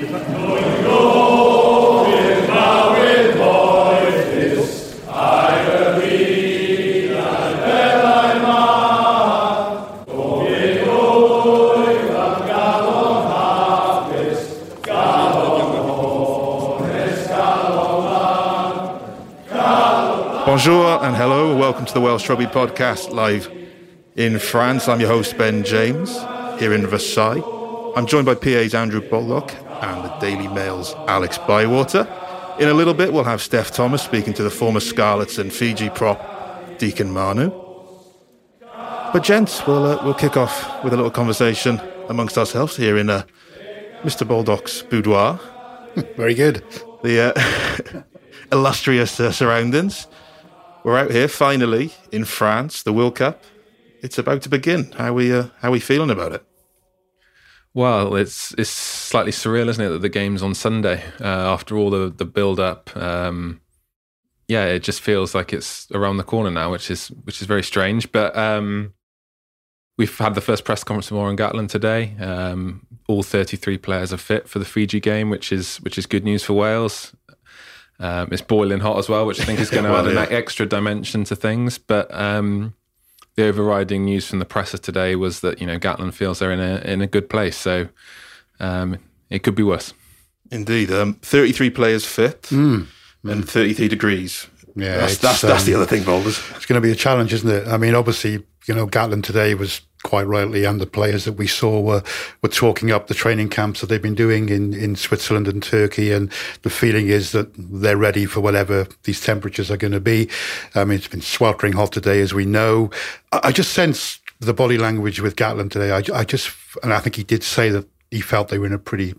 Bonjour and hello. Welcome to the Welsh Rugby Podcast live in France. I'm your host, Ben James, here in Versailles. I'm joined by PA's Andrew the Daily Mail's Alex Bywater. In a little bit, we'll have Steph Thomas speaking to the former Scarlets and Fiji prop Deacon Manu. But, gents, we'll, uh, we'll kick off with a little conversation amongst ourselves here in uh, Mr. Baldock's boudoir. Very good. The uh, illustrious uh, surroundings. We're out here finally in France, the World Cup. It's about to begin. How we uh, how we feeling about it? Well, it's it's slightly surreal, isn't it, that the game's on Sunday uh, after all the the build up. Um, yeah, it just feels like it's around the corner now, which is which is very strange. But um, we've had the first press conference from Warren Gatland today. Um, all 33 players are fit for the Fiji game, which is which is good news for Wales. Um, it's boiling hot as well, which I think is going to well, add yeah. an extra dimension to things. But um, the overriding news from the presser today was that you know Gatland feels they're in a in a good place, so um, it could be worse. Indeed, um, thirty three players fit mm. and thirty three degrees. Yeah, that's that's, that's the um, other thing, Boulders. It's going to be a challenge, isn't it? I mean, obviously, you know, Gatland today was quite rightly, and the players that we saw were were talking up the training camps that they've been doing in, in Switzerland and Turkey, and the feeling is that they're ready for whatever these temperatures are going to be. I mean, it's been sweltering hot today, as we know. I, I just sense the body language with Gatland today. I, I just, and I think he did say that he felt they were in a pretty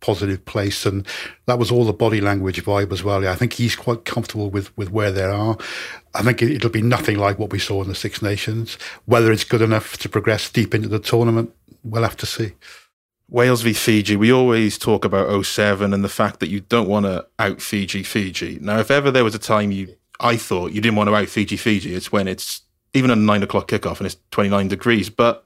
positive place. And that was all the body language vibe as well. I think he's quite comfortable with, with where they are. I think it'll be nothing like what we saw in the Six Nations. Whether it's good enough to progress deep into the tournament, we'll have to see. Wales v Fiji, we always talk about 07 and the fact that you don't want to out Fiji Fiji. Now, if ever there was a time you, I thought you didn't want to out Fiji Fiji, it's when it's even a nine o'clock kickoff and it's 29 degrees. But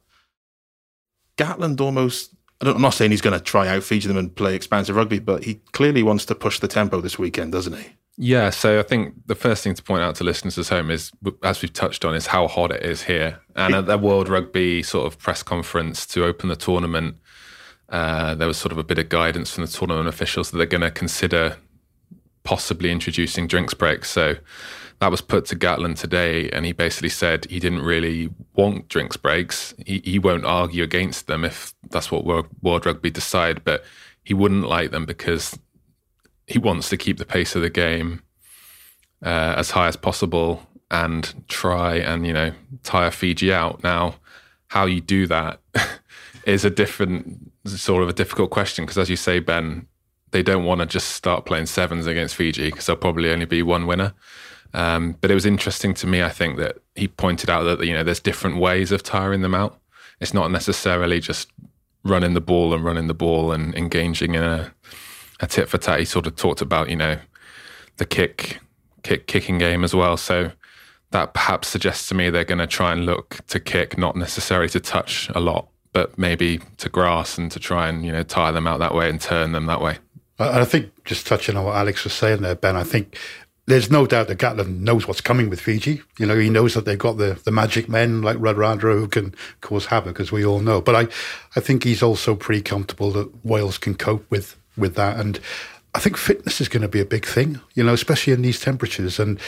Gatland almost I'm not saying he's going to try out Fiji them and play expansive rugby, but he clearly wants to push the tempo this weekend, doesn't he? Yeah. So I think the first thing to point out to listeners at home is, as we've touched on, is how hot it is here. And at the World Rugby sort of press conference to open the tournament, uh, there was sort of a bit of guidance from the tournament officials that they're going to consider possibly introducing drinks breaks. So that was put to Gatland today, and he basically said he didn't really want drinks breaks. He, he won't argue against them if that's what World, World Rugby decide, but he wouldn't like them because he wants to keep the pace of the game uh, as high as possible and try and you know tire Fiji out. Now, how you do that is a different sort of a difficult question because, as you say, Ben, they don't want to just start playing sevens against Fiji because there'll probably only be one winner. Um, but it was interesting to me, I think, that he pointed out that you know there's different ways of tiring them out. It's not necessarily just running the ball and running the ball and engaging in a, a tit for tat. He sort of talked about you know the kick, kick, kicking game as well. So that perhaps suggests to me they're going to try and look to kick, not necessarily to touch a lot, but maybe to grass and to try and you know tire them out that way and turn them that way. I think just touching on what Alex was saying there, Ben, I think there's no doubt that Gatland knows what's coming with Fiji. You know, he knows that they've got the, the magic men like Radradra who can cause havoc, as we all know. But I, I think he's also pretty comfortable that Wales can cope with with that. And I think fitness is going to be a big thing, you know, especially in these temperatures. And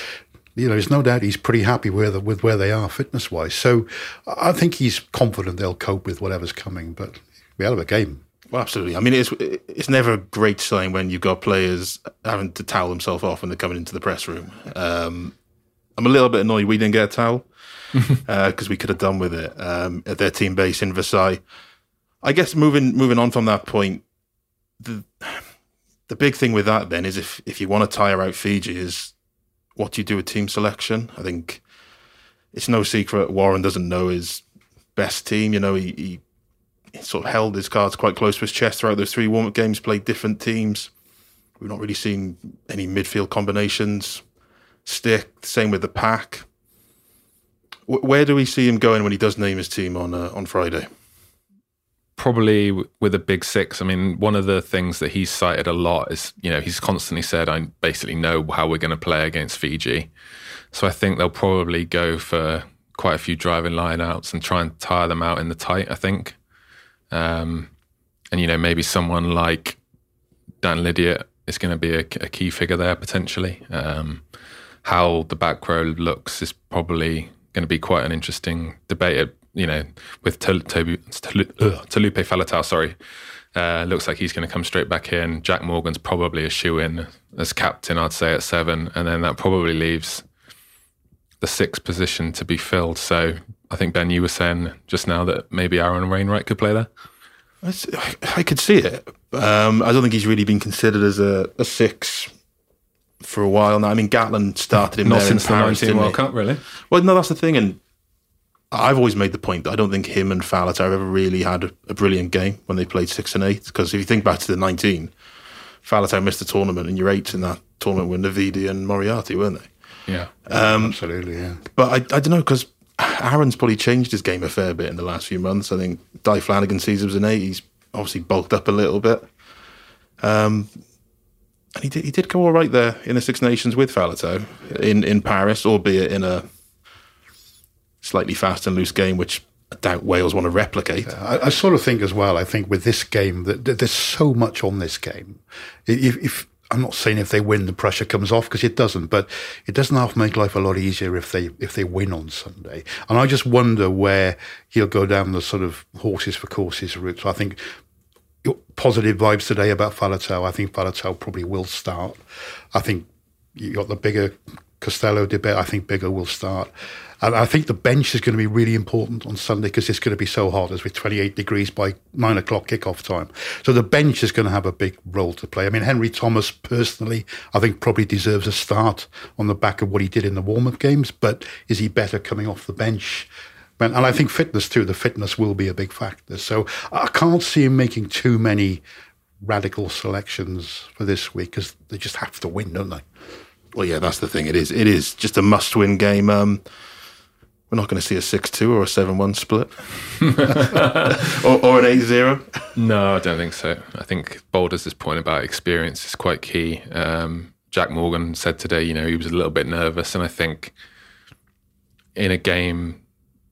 you know, there's no doubt he's pretty happy with with where they are fitness wise. So I think he's confident they'll cope with whatever's coming. But we have a game. Well, absolutely. I mean, it's it's never a great sign when you've got players having to towel themselves off when they're coming into the press room. Um, I'm a little bit annoyed we didn't get a towel because uh, we could have done with it um, at their team base in Versailles. I guess moving moving on from that point, the the big thing with that then is if if you want to tire out Fiji is what do you do with team selection. I think it's no secret Warren doesn't know his best team. You know, he, he sort of held his cards quite close to his chest throughout those three warm up games, played different teams. We've not really seen any midfield combinations stick. Same with the pack. W- where do we see him going when he does name his team on uh, on Friday? probably with a big six. I mean, one of the things that he's cited a lot is, you know, he's constantly said, I basically know how we're going to play against Fiji. So I think they'll probably go for quite a few driving lineouts and try and tire them out in the tight, I think. Um, and, you know, maybe someone like Dan Lydiate is going to be a, a, key figure there potentially. Um, how the back row looks is probably going to be quite an interesting debate you know, with Taulupe Faletau, sorry, uh, looks like he's going to come straight back in. Jac Morgan's probably a shoe in as captain, I'd say, at seven. And then that probably leaves the sixth position to be filled. So I think, Ben, you were saying just now that maybe Aaron Wainwright could play there? I could see it. Um, I don't think he's really been considered as a, a, six for a while now. I mean, Gatland started him not there since the Paris, 19 World Cup, really. Well, no, that's the thing, and I've always made the point that I don't think him and Faletau have ever really had a, a brilliant game when they played six and eight. Because if you think back to the 19, Faletau missed the tournament and your eights in that tournament were Navidi and Moriarty, weren't they? Yeah. Um, Absolutely, yeah. But I, I don't know, because Aaron's probably changed his game a fair bit in the last few months. I think Dai Flanagan sees him as an eight. He's obviously bulked up a little bit. Um, and he did, he did go all right there in the Six Nations with Faletau in, in Paris, albeit in a slightly fast and loose game, which I doubt Wales want to replicate. I, I, sort of think as well. I think with this game that, that there's so much on this game. If, if, I'm not saying if they win the pressure comes off because it doesn't, but it doesn't to make life a lot easier if they if they win on Sunday. And I just wonder where he'll go down the sort of horses for courses route. So I think positive vibes today about Faletau. I think Faletau probably will start. I think you got the Biggar Costelow debate. I think Biggar will start. And I think the bench is going to be really important on Sunday because it's going to be so hot as with 28 degrees by nine o'clock kickoff time. So the bench is going to have a big role to play. I mean, Henry Thomas, personally, I think probably deserves a start on the back of what he did in the warm up games. But is he better coming off the bench? And I think fitness too, the fitness will be a big factor. So I can't see him making too many radical selections for this week because they just have to win, don't they? Well, yeah, that's the thing. It is. It is just a must-win game. Um, we're not going to see a 6-2 or a 7-1 split or, or, an 8-0. No, I don't think so. I think Boulders' point about experience is quite key. Um, Jac Morgan said today, you know, he was a little bit nervous, and I think in a game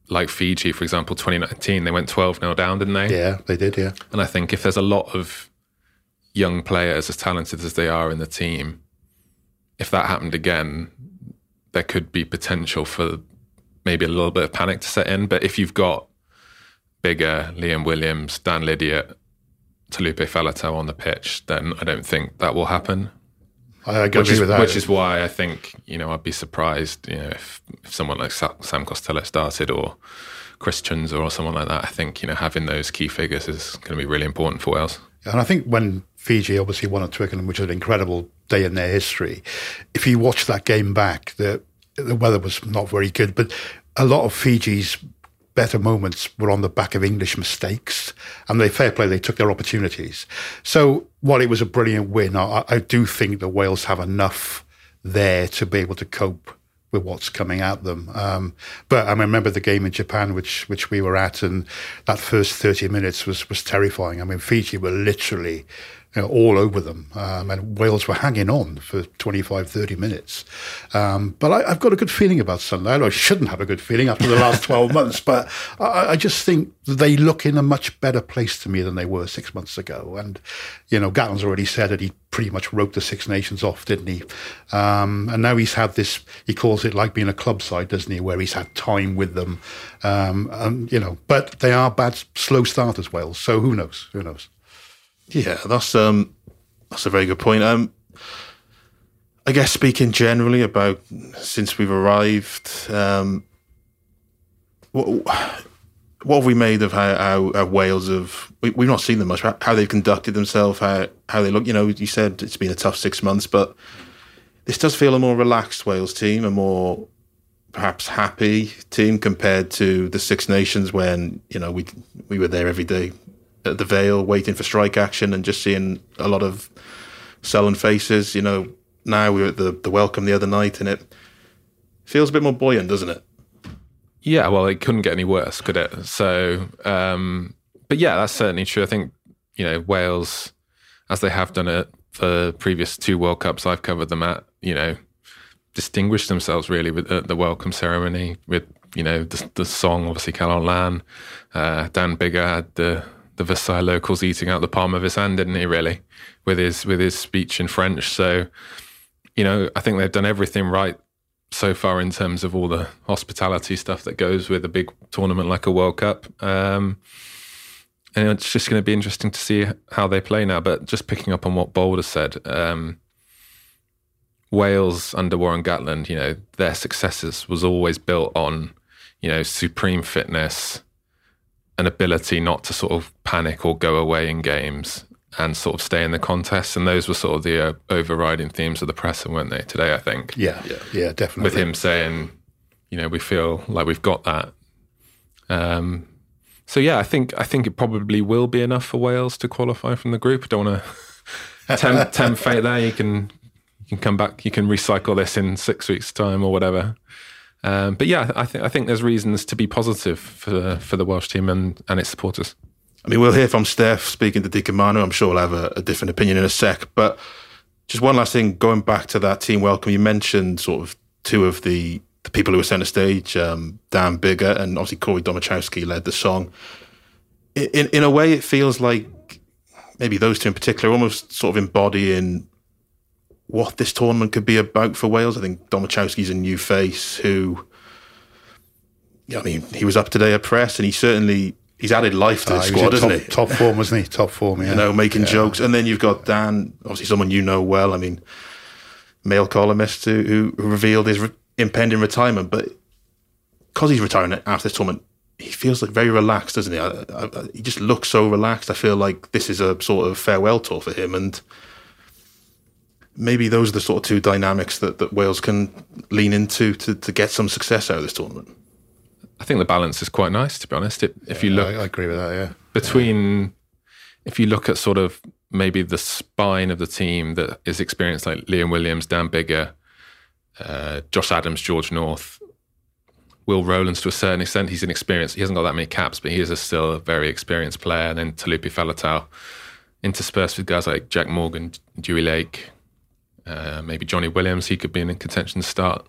like Fiji, for example, 2019, they went 12 0 down, didn't they? Yeah, they did, yeah. And I think if there's a lot of young players as talented as they are in the team, if that happened again, there could be potential for maybe a little bit of panic to set in. But if you've got Biggar Liam Williams, Dan Lydiate, Taulupe Faletau on the pitch, then I don't think that will happen. I agree which is, with that. Which is why I think you know I'd be surprised you know if, if someone like Sam Costelow started or Christians or someone like that. I think you know having those key figures is going to be really important for Wales. And I think when Fiji obviously won at Twickenham, which was an incredible day in their history, if you watch that game back, the the weather was not very good, but a lot of Fiji's better moments were on the back of English mistakes, and they fair play they took their opportunities. So while it was a brilliant win, I, I do think the Wales have enough there to be able to cope with what's coming at them. Um, but I remember the game in Japan, which which we were at, and that first thirty minutes was was terrifying. I mean, Fiji were literally you know, all over them. Um, and Wales were hanging on for 25, 30 minutes. Um, but I, have got a good feeling about Sunday. I shouldn't have a good feeling after the last 12 months, but I, I, just think they look in a much better place to me than they were six months ago. And, you know, Gatland's already said that he pretty much wrote the Six Nations off, didn't he? Um, and now he's had this, he calls it like being a club side, doesn't he, where he's had time with them. Um, and, you know, but they are bad, slow starters, Wales. So who knows? Who knows? Yeah, that's um, that's a very good point. Um, I guess speaking generally about since we've arrived, um, what what have we made of how, how, how Wales have? We, have not seen them much. How, they've conducted themselves, how how they look. You know, you said it's been a tough six months, but this does feel a more relaxed Wales team, a more perhaps happy team compared to the Six Nations when you know we we were there every day at the Vale waiting for strike action and just seeing a lot of sullen faces. You know, now we were at the, the welcome the other night and it feels a bit more buoyant, doesn't it? Yeah, well, it couldn't get any worse, could it? So, um, but yeah, that's certainly true. I think you know Wales, as they have done it for previous two World Cups I've covered them at, you know, distinguished themselves really with the, the welcome ceremony with you know the, the song obviously Calon Lân. Uh, Dan Biggar had the the Versailles locals eating out the palm of his hand, didn't he? Really, with his with his speech in French. So, you know, I think they've done everything right so far in terms of all the hospitality stuff that goes with a big tournament like a World Cup. Um, and it's just going to be interesting to see how they play now. But just picking up on what Boulder said, um, Wales under Warren Gatland, you know, their successes was always built on, you know, supreme fitness, an ability not to sort of panic or go away in games and sort of stay in the contest. And those were sort of the uh, overriding themes of the presser, weren't they, today, I think? Yeah, yeah, yeah, definitely. With him saying, you know, we feel like we've got that. Um, so yeah, I think I think it probably will be enough for Wales to qualify from the group. I don't want to tempt, tempt fate there. You can you can come back. You can recycle this in six weeks' time or whatever. Um, but yeah, I think I think there's reasons to be positive for for the Welsh team and, and its supporters. I mean, we'll hear from Steph speaking to Deacon Manu. I'm sure we'll have a, a, different opinion in a sec. But just one last thing, going back to that team welcome, you mentioned sort of two of the, the people who were centre stage, um, Dan Biggar and obviously Corey Domachowski led the song. In, in a way, it feels like maybe those two in particular almost sort of embodying what this tournament could be about for Wales. I think Domachowski's a new face who, yeah, I mean, he was up today at press and he certainly he's added life to the uh, squad, isn't top, he? Top form, wasn't he? Top form, yeah. You know, making yeah. jokes. And then you've got Dan, obviously someone you know well. I mean, Mail columnist who, who revealed his re- impending retirement. But because he's retiring after this tournament, he feels like very relaxed, doesn't he? I, I, he just looks so relaxed. I feel like this is a sort of farewell tour for him. And maybe those are the sort of two dynamics that, that Wales can lean into to, to get some success out of this tournament. I think the balance is quite nice, to be honest. It, if you look, I, I, agree with that. Yeah, between yeah. if you look at sort of maybe the spine of the team that is experienced, like Liam Williams, Dan Biggar, uh, Josh Adams, George North, Will Rowlands to a certain extent. He's inexperienced. He hasn't got that many caps, but he is a still a very experienced player. And then Taulupe Faletau, interspersed with guys like Jac Morgan, Dewi Lake, uh, maybe Johnny Williams. He could be in contention to start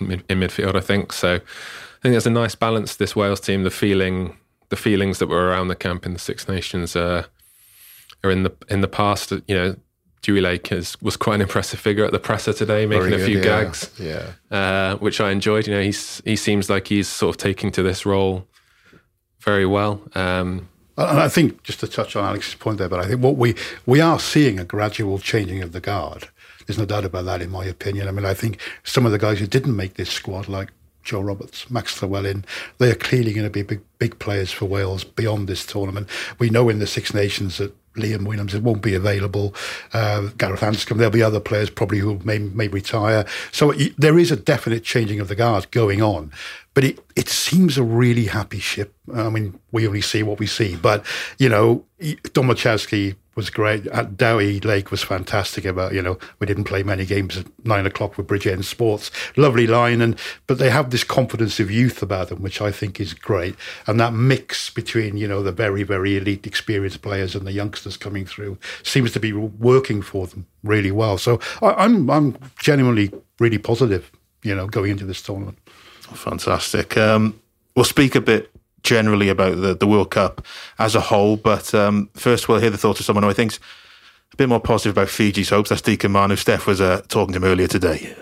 in, mid, in midfield, I think. So I think there's a nice balance. This Wales team, the feeling, the feelings that were around the camp in the Six Nations uh, are in the in the past. You know, Dewi Lake is, was quite an impressive figure at the presser today, making a few yeah. gags, yeah, uh, which I enjoyed. You know, he's he seems like he's sort of taking to this role very well. Um, and I think just to touch on Alex's point there, but I think what we we are seeing a gradual changing of the guard. There's no doubt about that, in my opinion. I mean, I think some of the guys who didn't make this squad, like Joe Roberts, Max Llewellyn. They are clearly going to be big, big players for Wales beyond this tournament. We know in the Six Nations that Liam Williams won't be available. Uh, Gareth Anscombe, there'll be other players probably who may may retire. So it, there is a definite changing of the guard going on, but it it seems a really happy ship. I mean, we only see what we see, but you know, Domachowski was great. At Dewi Lake was fantastic. About you know we didn't play many games at nine o'clock with Bridgend Sports. Lovely line, and but they have this confidence of youth about them, which I think is great. And that mix between you know the very very elite experienced players and the youngsters coming through seems to be working for them really well. So I, I'm I'm genuinely really positive. You know, going into this tournament. Fantastic. Um, we'll speak a bit generally about the, the World Cup as a whole. But um, first, we'll hear the thoughts of someone who I think's a bit more positive about Fiji's hopes. That's Deacon Manu. Steph was uh, talking to him earlier today.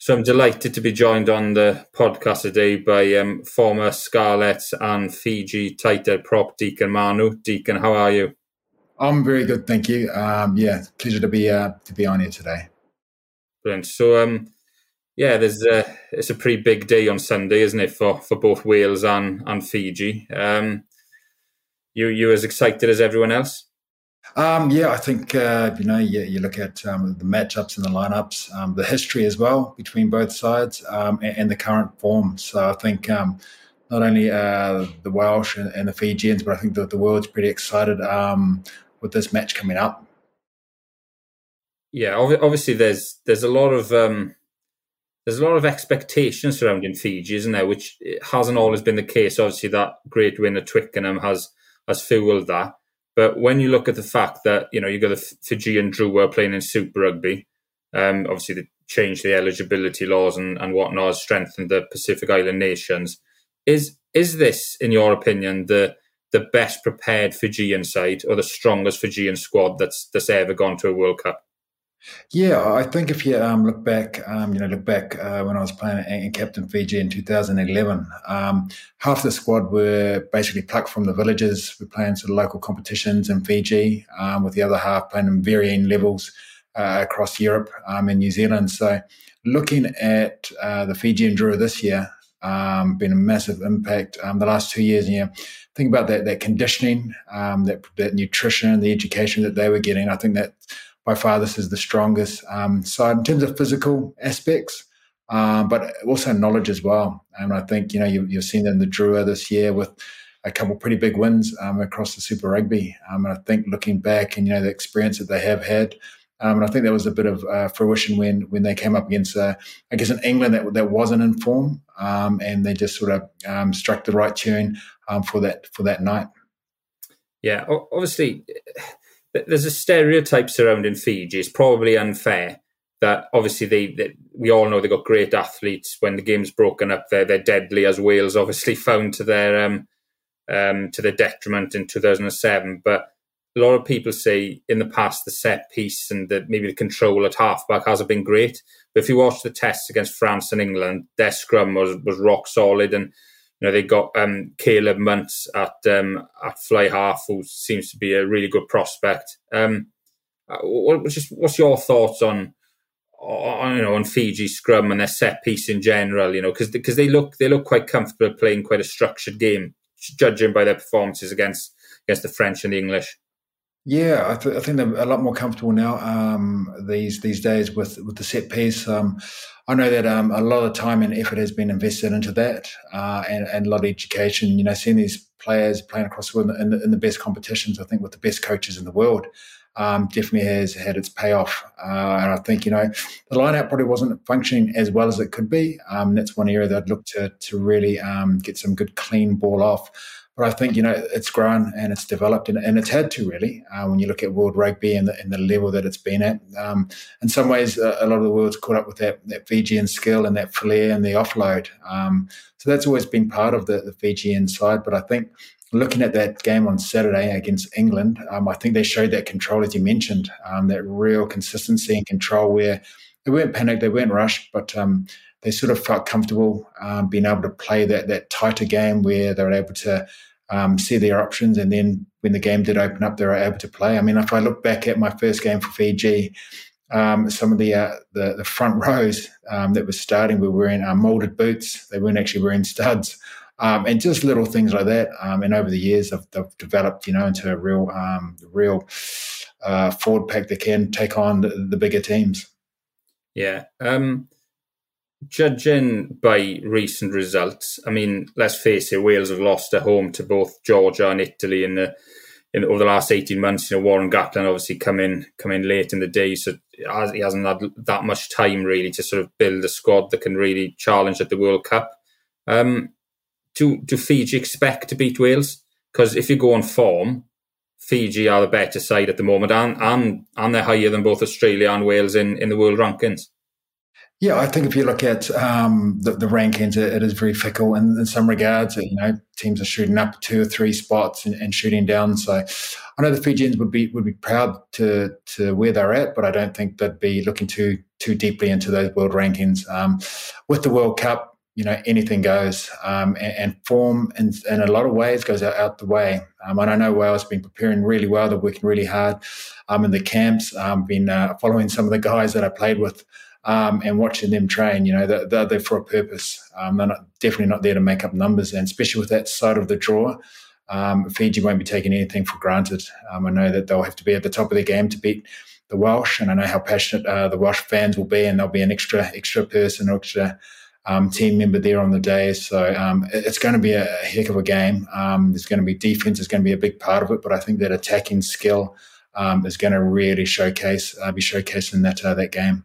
So I'm delighted to be joined on the podcast today by um, former Scarlets and Fiji tighthead prop Deacon Manu. Deacon, how are you? I'm very good, thank you. Um, yeah, pleasure to be uh, to be on here today. Brilliant. So, um, yeah, there's a, it's a pretty big day on Sunday, isn't it, for, for both Wales and and Fiji? Um, you you as excited as everyone else? Um, yeah, I think uh, you know you, you look at um, the matchups and the lineups, um, the history as well between both sides, um, and, and, the current form. So I think um, not only uh, the Welsh and, and, the Fijians, but I think that the world's pretty excited um, with this match coming up. Yeah, obviously there's there's a lot of there's a lot of expectations surrounding Fiji, isn't there? Which hasn't always been the case. Obviously, that great win at Twickenham has has fueled that. But when you look at the fact that you know you got the Fijian Drua playing in Super Rugby, um, obviously they changed the eligibility laws and, and whatnot, strengthened the Pacific Island nations. Is is this, in your opinion, the the best prepared Fijian side or the strongest Fijian squad that's that's ever gone to a World Cup? Yeah, I think if you um, look back, um, you know, look back uh, when I was playing in Captain Fiji in 2011, um, half the squad were basically plucked from the villages. We're playing sort of local competitions in Fiji, um, with the other half playing in varying levels uh, across Europe um, and New Zealand. So, looking at uh, the Fijian Drua this year, um, been a massive impact. Um, the last two years, yeah, think about that that conditioning, um, that that nutrition, the education that they were getting. I think that by far this is the strongest um, side in terms of physical aspects, um, but also knowledge as well. And I think you know you, have seen that in the Drua this year with a couple pretty big wins um, across the Super Rugby. Um, and I think looking back and you know the experience that they have had. Um, and I think there was a bit of uh, fruition when when they came up against, uh, I guess, an England that that wasn't in form, um, and they just sort of struck the right tune for that for that night. Yeah, obviously, there's a stereotype surrounding Fiji. It's probably unfair that obviously they, they, we all know they've got great athletes. When the game's broken up, they're they're deadly as Wales obviously found to their um, um, to their detriment in 2007. But a lot of people say in the past the set piece and the, maybe the control at halfback hasn't been great. But if you watch the tests against France and England, their scrum was was rock solid and you know, they got um, Caleb Muntz at um, at fly half, who seems to be a really good prospect. Um, uh, just what's your thoughts on, on you know on Fiji scrum and their set piece in general? You know, because because they look they look quite comfortable playing quite a structured game, judging by their performances against against the French and the English. Yeah, I, th- I, think they're a lot more comfortable now um, these these days with with the set piece. Um, I know that um, a lot of time and effort has been invested into that, uh, and, and a lot of education. You know, seeing these players playing across the world in the, in the best competitions, I think with the best coaches in the world, um, definitely has had its payoff. Uh, and I think you know the lineout probably wasn't functioning as well as it could be. Um, that's one area that I'd look to to really um, get some good clean ball off. But I think you know it's grown and it's developed and, and it's had to really. Uh, when you look at world rugby and the, and the level that it's been at, um, in some ways uh, a lot of the world's caught up with that, that Fijian skill and that flair and the offload. Um, so that's always been part of the, the Fijian side. But I think looking at that game on Saturday against England, um, I think they showed that control, as you mentioned, um, that real consistency and control where they weren't panicked, they weren't rushed, but um, they sort of felt comfortable um, being able to play that that tighter game where they were able to um, see their options, and then when the game did open up, they were able to play. I mean, if I look back at my first game for Fiji, um, some of the, uh, the, the front rows um, that were starting were wearing uh, molded boots. They weren't actually wearing studs, um, and just little things like that. Um, and over the years, they've, they've, developed, you know, into a real, um, real uh, forward pack that can take on the, the bigger teams. Yeah. Um, judging by recent results, I mean, let's face it, Wales have lost at home to both Georgia and Italy in the in over the last eighteen months. You know, Warren Gatland obviously come in come in late in the day, so he hasn't had that much time really to sort of build a squad that can really challenge at the World Cup. Um, do do Fiji expect to beat Wales? Because if you go on form, Fiji are the better side at the moment, and and and they're higher than both Australia and Wales in in the world rankings. Yeah, I think if you look at um, the, the, rankings, it, it is very fickle in, in, some regards. You know, teams are shooting up two or three spots and, and, shooting down. So, I know the Fijians would be would be proud to to where they're at, but I don't think they'd be looking too too deeply into those world rankings. Um, with the World Cup, you know, anything goes, um, and, and, form in, in a lot of ways goes out, out the way. Um, and I know Wales have been preparing really well; they're working really hard um, in the camps. Um, been uh, following some of the guys that I played with um, and watching them train. You know, they're, they're there for a purpose. Um, they're not, definitely not there to make up numbers, and especially with that side of the draw. Um, Fiji won't be taking anything for granted. Um, I know that they'll have to be at the top of their game to beat the Welsh, and I know how passionate uh, the Welsh fans will be, and there'll be an extra extra person, extra um, team member there on the day. So um, it's going to be a heck of a game. Um, there's going to be defense is going to be a big part of it, but I think that attacking skill um, is going to really showcase uh, be showcased in that uh, that game.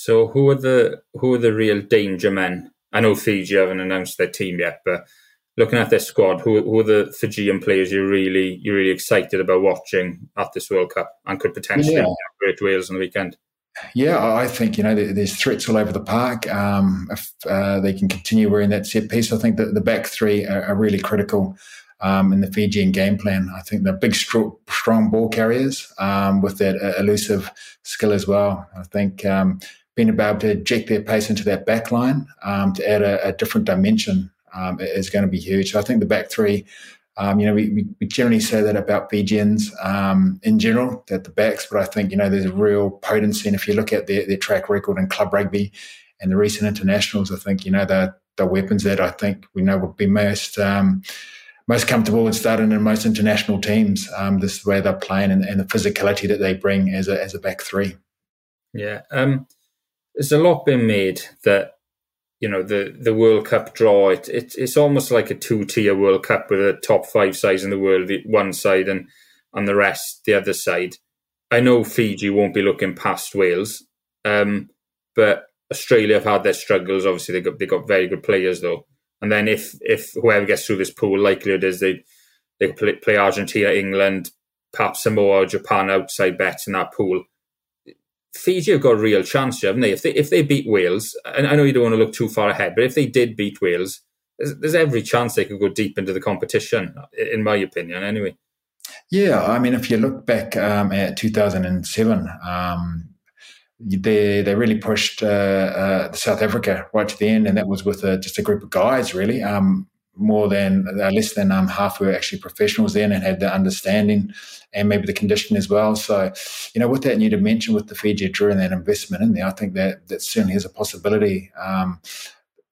So who are the who are the real danger men? I know Fiji haven't announced their team yet, but looking at their squad, who, who are the Fijian players you're really you're really excited about watching at this World Cup and could potentially yeah. Great Wales on the weekend? Yeah, I think you know there's threats all over the park. Um, if uh, they can continue wearing that set piece, I think that the back three are, are really critical um, in the Fijian game plan. I think they're big, strong ball carriers um, with that uh, elusive skill as well. I think um, being able to inject their pace into that back line um, to add a, a different dimension um, is going to be huge. So I think the back three um, you know, we, we generally say that about Fijians um, in general, that the backs, but I think, you know, there's a real potency. And if you look at their, their track record in club rugby and the recent internationals, I think, you know, the, the weapons that I think we know would be most um, most comfortable in starting in most international teams. Um, this is where they're playing and, and, the physicality that they bring as a, as a back three. Yeah. Um, there's a lot been made that you know the the World Cup draw. It, it it's almost like a two tier World Cup with a top five sides in the world, one side, and and the rest the other side. I know Fiji won't be looking past Wales, um, but Australia have had their struggles. Obviously, they got they got very good players though. And then if if whoever gets through this pool, likelihood is they they play, play Argentina, England, perhaps Samoa, Japan outside bets in that pool. Fiji have got a real chance, haven't they? If they if they beat Wales, and I know you don't want to look too far ahead, but if they did beat Wales, there's, there's every chance they could go deep into the competition, in my opinion, anyway. Yeah, I mean, if you look back um, at 2007, um, they they really pushed uh, uh, South Africa right to the end, and that was with a, just a group of guys, really. Um, more than less than um, half were actually professionals then and had the understanding and maybe the condition as well. So, you know, with that new dimension with the Fiji Drua and that investment in there, I think that that certainly has a possibility. Um,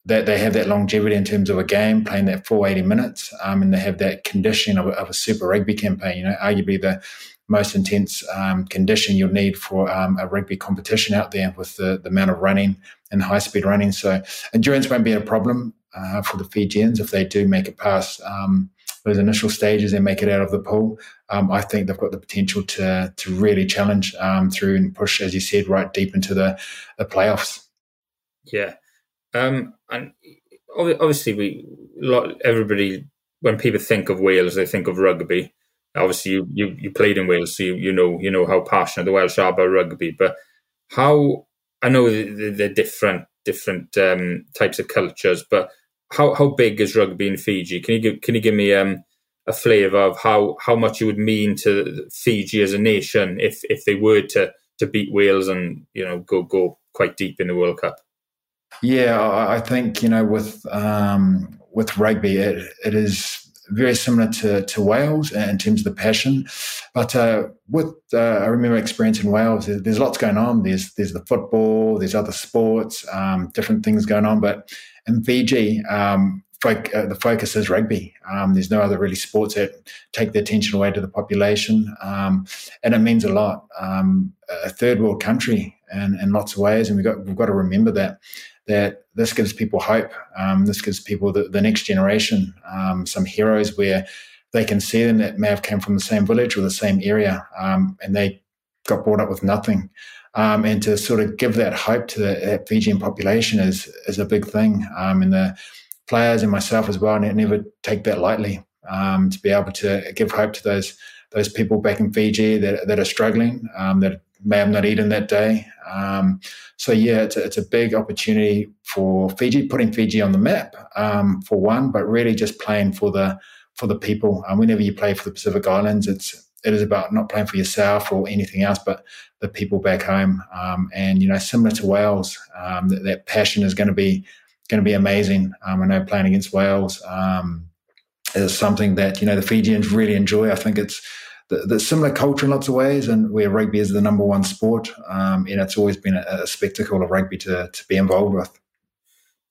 that they have that longevity in terms of a game, playing that full 80 minutes, um, and they have that condition of, of, a Super Rugby campaign. You know, arguably the most intense um, condition you'll need for um, a rugby competition out there with the, the amount of running and high speed running. So endurance won't be a problem uh, for the Fijians if they do make it past um, those initial stages and make it out of the pool. Um, I think they've got the potential to to really challenge um, through and push, as you said, right deep into the, the playoffs. Yeah, um, and obviously we everybody when people think of Wales, they think of rugby. Obviously, you you, you played in Wales, so you, you know you know how passionate the Welsh are about rugby. But how I know they're different different um, types of cultures, but how how big is rugby in Fiji? Can you give can you give me um, a flavour of how how much it would mean to Fiji as a nation if if they were to to beat Wales and you know go go quite deep in the World Cup? Yeah, I think you know with um, with rugby, it, it is very similar to, to Wales in terms of the passion. But uh, with uh, I remember experience in Wales, there's, there's, lots going on. There's there's the football, there's other sports, um, different things going on. But in Fiji, um, folk, uh, the focus is rugby. Um, there's no other really sports that take the attention away to the population, um, and it means a lot. Um, a third world country in, in lots of ways, and we've got we've got to remember that that this gives people hope. Um, this gives people the, the next generation um, some heroes where they can see them that may have come from the same village or the same area, um, and they got brought up with nothing. Um, and to sort of give that hope to the, that Fijian population is is a big thing. Um, and the players and myself as well never take that lightly. Um, to be able to give hope to those those people back in Fiji that, that are struggling, that may have not eaten that day. Um, so yeah, it's a, it's a big opportunity for Fiji, putting Fiji on the map um, for one, but really just playing for the for the people. Um, whenever you play for the Pacific Islands, it's it is about not playing for yourself or anything else, but the people back home. Um, and you know, similar to Wales, um, that, that, passion is going to be going to be amazing. Um, I know playing against Wales is something that you know the Fijians really enjoy. I think it's the, the, similar culture in lots of ways, and where rugby is the number one sport, um, and it's always been a, a, spectacle of rugby to, to be involved with.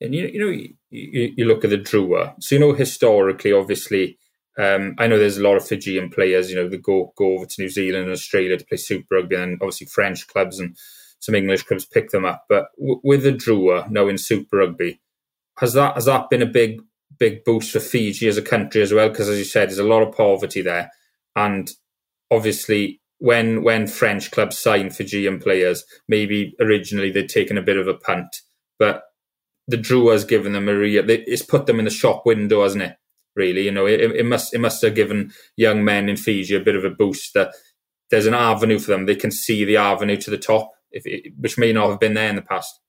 And you, you know, you, you look at the Drua. So you know, historically, obviously, um, I know there's a lot of Fijian players. You know, that go go over to New Zealand and Australia to play Super Rugby, and obviously French clubs and some English clubs pick them up. But w- with the Drua now in Super Rugby, has that has that been a big big boost for Fiji as a country as well? Because as you said, there's a lot of poverty there, and obviously when when French clubs sign Fijian players, maybe originally they'd taken a bit of a punt, but the Drua has given them a real. It's put them in the shop window, hasn't it? Really, you know, it, it must it must have given young men in Fiji a bit of a boost that there's an avenue for them. They can see the avenue to the top, it, which may not have been there in the past.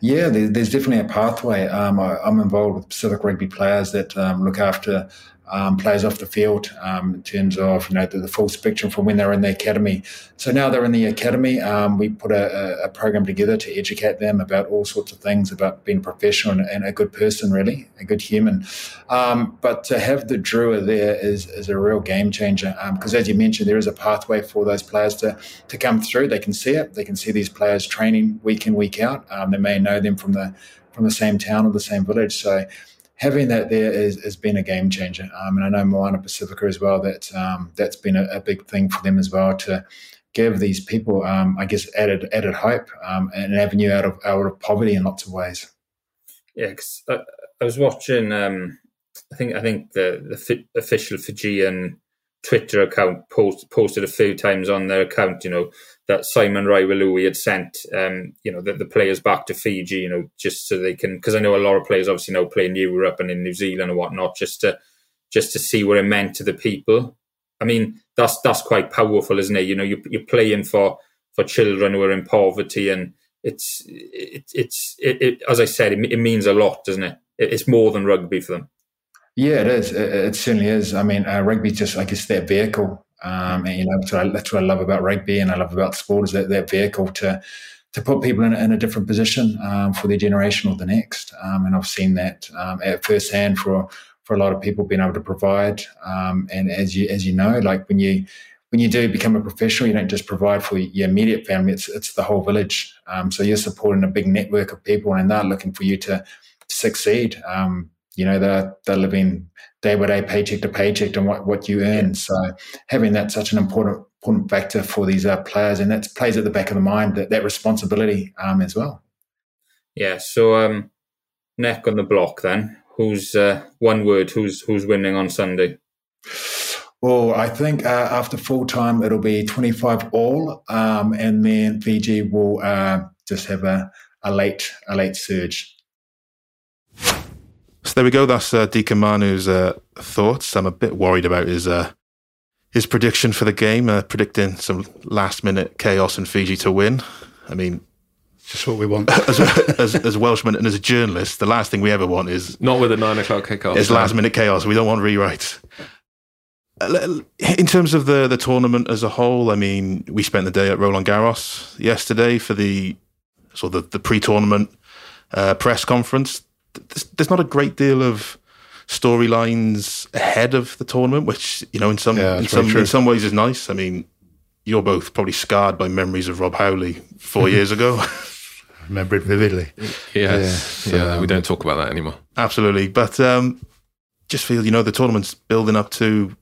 Yeah, there's definitely a pathway. Um, I, am involved with Pacific Rugby players that um, look after um, players off the field um, in terms of you know the, the, full spectrum from when they're in the academy. So now they're in the academy. Um, we put a, a, program together to educate them about all sorts of things about being professional and, and a good person, really a good human. Um, but to have the Drua there is is a real game changer because, um, as you mentioned, there is a pathway for those players to to come through. They can see it. They can see these players training week in week out. Um, they may know them from the from the same town or the same village. So having that there is, has been a game changer. Um, and I know Moana Pacifica as well, that um, that's been a, a, big thing for them as well to give these people, um, I guess, added added hope, um, an avenue out of out of poverty in lots of ways. Yeah, I, I, was watching. Um, I think I think the the official Fijian Twitter account post, posted a few times on their account. You know, that Simon Raiwalui had sent, um, you know, the, the, players back to Fiji, you know, just so they can, because I know a lot of players obviously now play in Europe and in New Zealand and whatnot, just to just to see what it meant to the people. I mean, that's that's quite powerful, isn't it? You know, you, you're playing for for children who are in poverty, and it's it, it's it, it, as I said, it, it, means a lot, doesn't it? It's more than rugby for them. Yeah, it is. It, it certainly is. I mean, uh, rugby just, I guess, that vehicle um, and you know, that's what, I, that's what I love about rugby and I love about sport is that, that vehicle to to put people in, in a different position um, for their generation or the next. Um, and I've seen that um, at firsthand for for a lot of people being able to provide. Um, and as you as you know, like when you when you do become a professional, you don't just provide for your immediate family; it's it's the whole village. Um, so you're supporting a big network of people, and they're looking for you to succeed. Um, you know, they're they're living day by day, paycheck to paycheck, and what, what you earn. So having that such an important important factor for these uh, players, and that plays at the back of the mind that that responsibility um, as well. Yeah. So um, neck on the block then. Who's uh, one word? Who's who's winning on Sunday? Well, I think uh, after full time it'll be twenty five all, um, and then Fiji will uh, just have a, a late a late surge. So there we go. That's uh, Deacon Manu's uh, thoughts. I'm a bit worried about his uh, his prediction for the game, uh, predicting some last minute chaos and Fiji to win. I mean, just what we want. as, as, as Welshman and as a journalist, the last thing we ever want is not with a nine o'clock kickoff. Is last minute chaos. We don't want rewrites. Uh, in terms of the the tournament as a whole, I mean, we spent the day at Roland Garros yesterday for the sort of the, the pre tournament uh, press conference there's, there's not a great deal of storylines ahead of the tournament, which you know in some yeah, in some in some ways is nice. I mean, you're both probably scarred by memories of Rob Howley four years ago. Remember it vividly. Yes. Yeah, so, yeah, we don't talk about that anymore. Absolutely, but um, just feel you know the tournament's building up to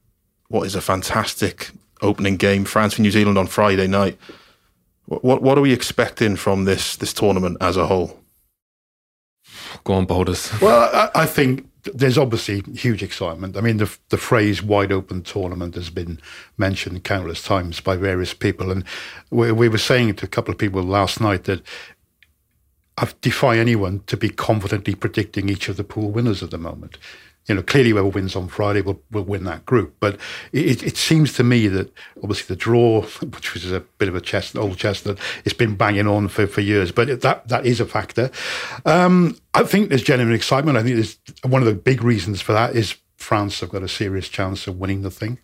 what is a fantastic opening game, France and New Zealand on Friday night. What what, what are we expecting from this this tournament as a whole? Go on, Boulders. Well, I, I, think there's obviously huge excitement. I mean, the the phrase "wide open tournament" has been mentioned countless times by various people, and we, we were saying to a couple of people last night that I defy anyone to be confidently predicting each of the pool winners at the moment you know, clearly whoever wins on Friday will, will win that group. But it, it seems to me that obviously the draw, which was a bit of a chest, old chestnut, it's been banging on for, for years. But that that is a factor. Um, I think there's genuine excitement. I think there's one of the big reasons for that is France have got a serious chance of winning the thing.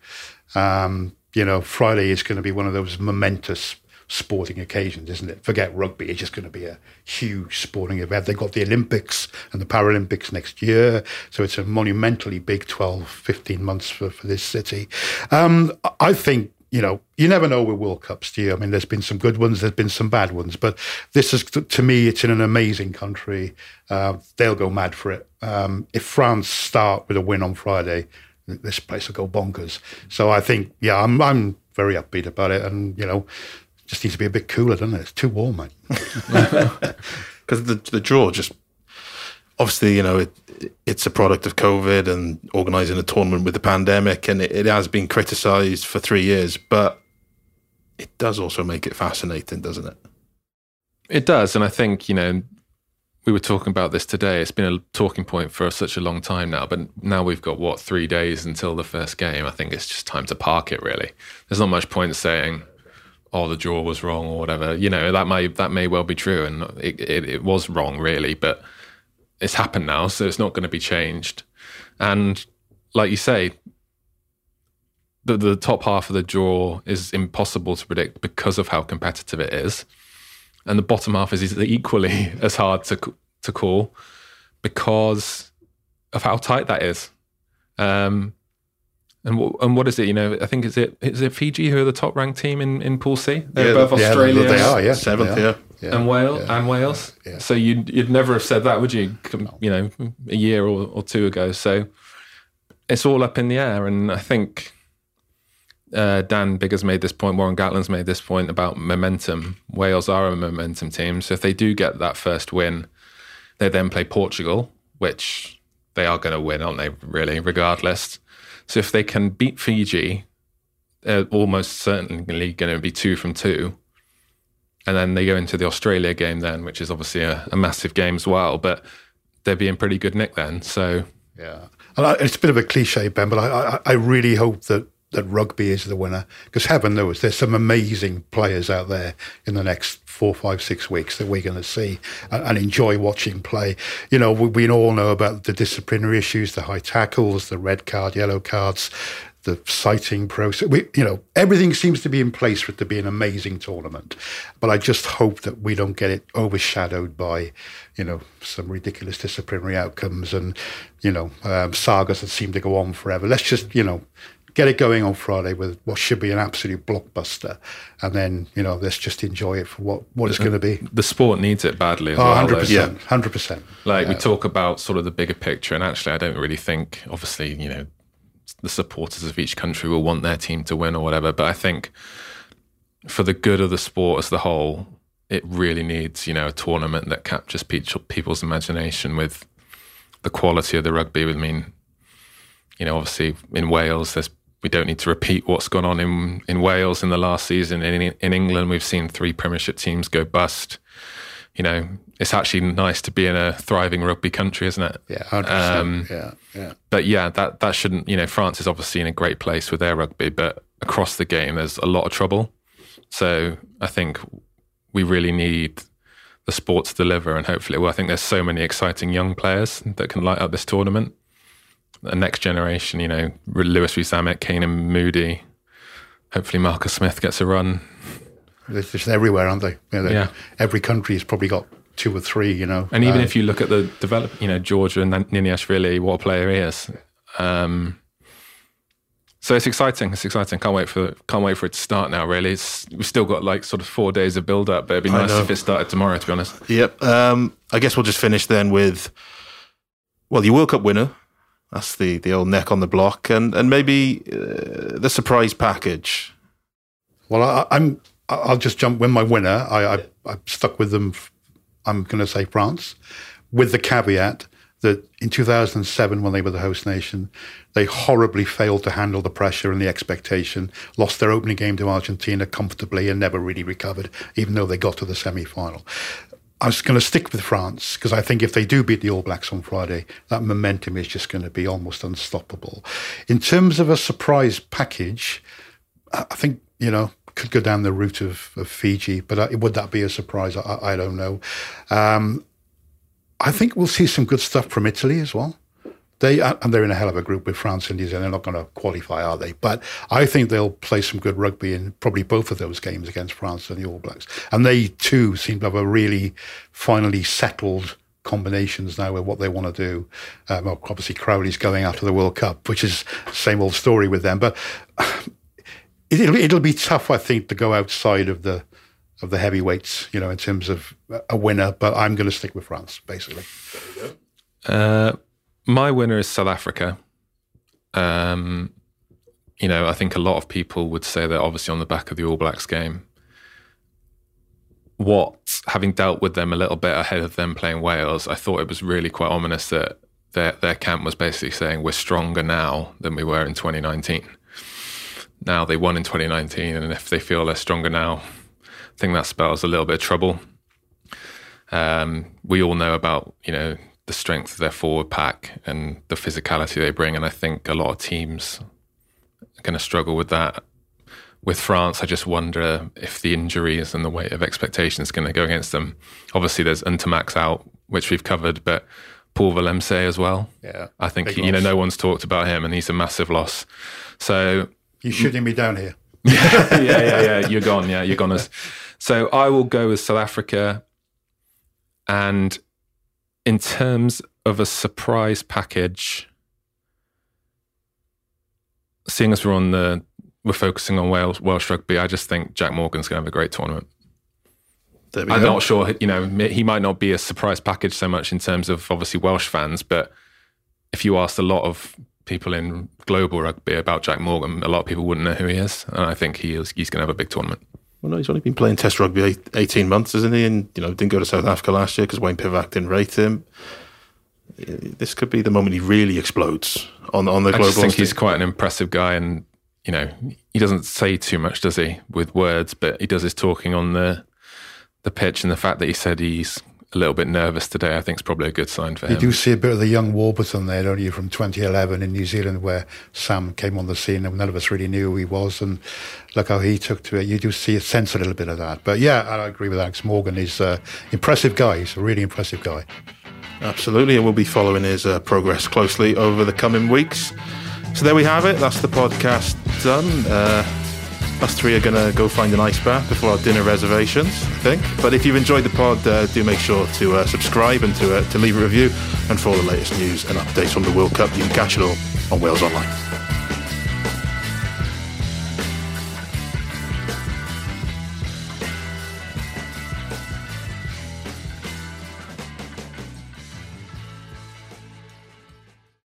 Um, you know, Friday is going to be one of those momentous sporting occasions, isn't it? Forget rugby, it's just going to be a huge sporting event. They've got the Olympics and the Paralympics next year, so it's a monumentally big 12, 15 months for, for this city. Um, I think you know, you never know with World Cups, do you? I mean, there's been some good ones, there's been some bad ones, but this is, to me, it's in an amazing country. Uh, they'll go mad for it. Um, if France start with a win on Friday, this place will go bonkers. So I think, yeah, I'm, I'm very upbeat about it. And, you know, just needs to be a bit cooler, doesn't it? It's too warm, mate. Because the the draw just obviously, you know, it, it's a product of COVID and organising a tournament with the pandemic, and it, it has been criticised for three years. But it does also make it fascinating, doesn't it? It does, and I think you know we were talking about this today. It's been a talking point for such a long time now, but now we've got what three days until the first game. I think it's just time to park it. Really, there's not much point saying, "Oh, the draw was wrong" or whatever. You know that may that may well be true, and it, it, it was wrong, really. But it's happened now, so it's not going to be changed. And like you say, the the top half of the draw is impossible to predict because of how competitive it is, and the bottom half is equally as hard to to call because of how tight that is. Um, and what, and what is it? You know, I think is it is it Fiji who are the top ranked team in, in Pool C? They're yeah, above yeah, Australia. They are, yeah, seventh, yeah. yeah. and Wales yeah. and Wales. Yeah. So you'd you'd never have said that, would you? You know, a year or, or two ago. So it's all up in the air, and I think uh, Dan Biggar's made this point, Warren Gatland's made this point about momentum. Wales are a momentum team. So if they do get that first win, they then play Portugal, which they are going to win, aren't they, really, regardless? So if they can beat Fiji, they're almost certainly going to be two from two. And then they go into the Australia game then, which is obviously a, a massive game as well. But they'd be in pretty good nick then. So yeah, and I, it's a bit of a cliche, Ben, but I, I, I really hope that that rugby is the winner because heaven knows there's some amazing players out there in the next four, five, six weeks that we're going to see and, and enjoy watching play. You know, we, we, all know about the disciplinary issues, the high tackles, the red card, yellow cards, the citing process. We, you know, everything seems to be in place for it to be an amazing tournament. But I just hope that we don't get it overshadowed by, you know, some ridiculous disciplinary outcomes and, you know, um, sagas that seem to go on forever. Let's just, you know, get it going on Friday with what should be an absolute blockbuster, and then you know let's just enjoy it for what what it's going to be. The sport needs it badly as oh, 100 percent, hundred percent. Like yeah. we talk about sort of the bigger picture, and actually, I don't really think, obviously, you know, the supporters of each country will want their team to win or whatever. But I think for the good of the sport as the whole, it really needs, you know, a tournament that captures people's imagination with the quality of the rugby. I mean, you know, obviously in Wales, there's we don't need to repeat what's gone on in in Wales in the last season. In in England, we've seen three Premiership teams go bust. You know, it's actually nice to be in a thriving rugby country, isn't it? Yeah, um, yeah, yeah. But yeah, that that shouldn't. You know, France is obviously in a great place with their rugby, but across the game, there's a lot of trouble. So I think we really need the sport to deliver, and hopefully, well, I think there's so many exciting young players that can light up this tournament the next generation, you know, Louis Rees-Zammit, Canan Moodie. Hopefully, Marcus Smith gets a run. They're just everywhere, aren't they? You know, yeah. Every country has probably got two or three, you know. And even uh, if you look at the develop, you know, Georgia and Niniashvili, what a player he is. Um, so it's exciting. It's exciting. Can't wait for can't wait for it to start now. Really, it's, we've still got like sort of four days of build up, but it'd be nice if it started tomorrow. To be honest. Yep. Um, I guess we'll just finish then with well, your World Cup winner that's the, the old neck on the block, and and maybe uh, the surprise package. Well, I, am I'll just jump with my winner. I, I I stuck with them. I'm going to say France, with the caveat that in 2007, when they were the host nation, they horribly failed to handle the pressure and the expectation, lost their opening game to Argentina comfortably, and never really recovered, even though they got to the semi final. I was going to stick with France because I think if they do beat the All Blacks on Friday, that momentum is just going to be almost unstoppable. In terms of a surprise package, I think, you know, could go down the route of, of Fiji, but uh, would that be a surprise? I, I don't know. Um, I think we'll see some good stuff from Italy as well. They and they're in a hell of a group with France and New Zealand. They're not going to qualify, are they? But I think they'll play some good rugby in probably both of those games against France and the All Blacks. And they too seem to have a really finally settled combinations now with what they want to do. Um, obviously, Crowley's going after the World Cup, which is same old story with them. But it'll, it'll be tough, I think, to go outside of the of the heavyweights, you know, in terms of a winner. But I'm going to stick with France, basically. Uh, my winner is South Africa. Um, you know, I think a lot of people would say that obviously on the back of the All Blacks game. What, having dealt with them a little bit ahead of them playing Wales, I thought it was really quite ominous that their their camp was basically saying we're stronger now than we were in 2019. now. They won in 2019, and if they feel they're stronger now, I think that spells a little bit of trouble. Um, we all know about you know the strength of their forward pack and the physicality they bring, and I think a lot of teams are going to struggle with that. With France, I just wonder if the injuries and the weight of expectations is going to go against them. Obviously, there's Ntamack's out, which we've covered, but Paul Willemse as well. Yeah, I think you know no one's talked about him, and he's a massive loss. So you're shooting me down here? yeah, yeah, yeah. You're gone. Yeah, you're gone. As so I will go with South Africa, and in terms of a surprise package, seeing as we're on the we're focusing on Wales Welsh rugby, I just think Jac Morgan's going to have a great tournament. I'm go. not sure, you know, he might not be a surprise package so much in terms of obviously Welsh fans, but if you asked a lot of people in global rugby about Jac Morgan, a lot of people wouldn't know who he is, and I think he is he's going to have a big tournament. Well, no, he's only been playing Test rugby eight, eighteen months, isn't he? And you know, didn't go to South Africa last year because Wayne Pivac didn't rate him. This could be the moment he really explodes on on the global. I just think he's quite an impressive guy, and you know, he doesn't say too much, does he, with words? But he does his talking on the the pitch, and the fact that he said he's a little bit nervous today, I think is probably a good sign for you him. You do see a bit of the young Warburton there, don't you, from 2011 in New Zealand, where Sam came on the scene and none of us really knew who he was, and look how he took to it. You do see a sense a little bit of that. But yeah, I agree with Alex Morgan. He's an impressive guy. He's a really impressive guy. Absolutely, and we'll be following his uh, progress closely over the coming weeks. So there we have it. That's the podcast done. Uh, us three are going to go find an ice bath before our dinner reservations, I think. But if you've enjoyed the pod, uh, do make sure to uh, subscribe and to, uh, to leave a review. And for all the latest news and updates on the World Cup, you can catch it all on Wales Online.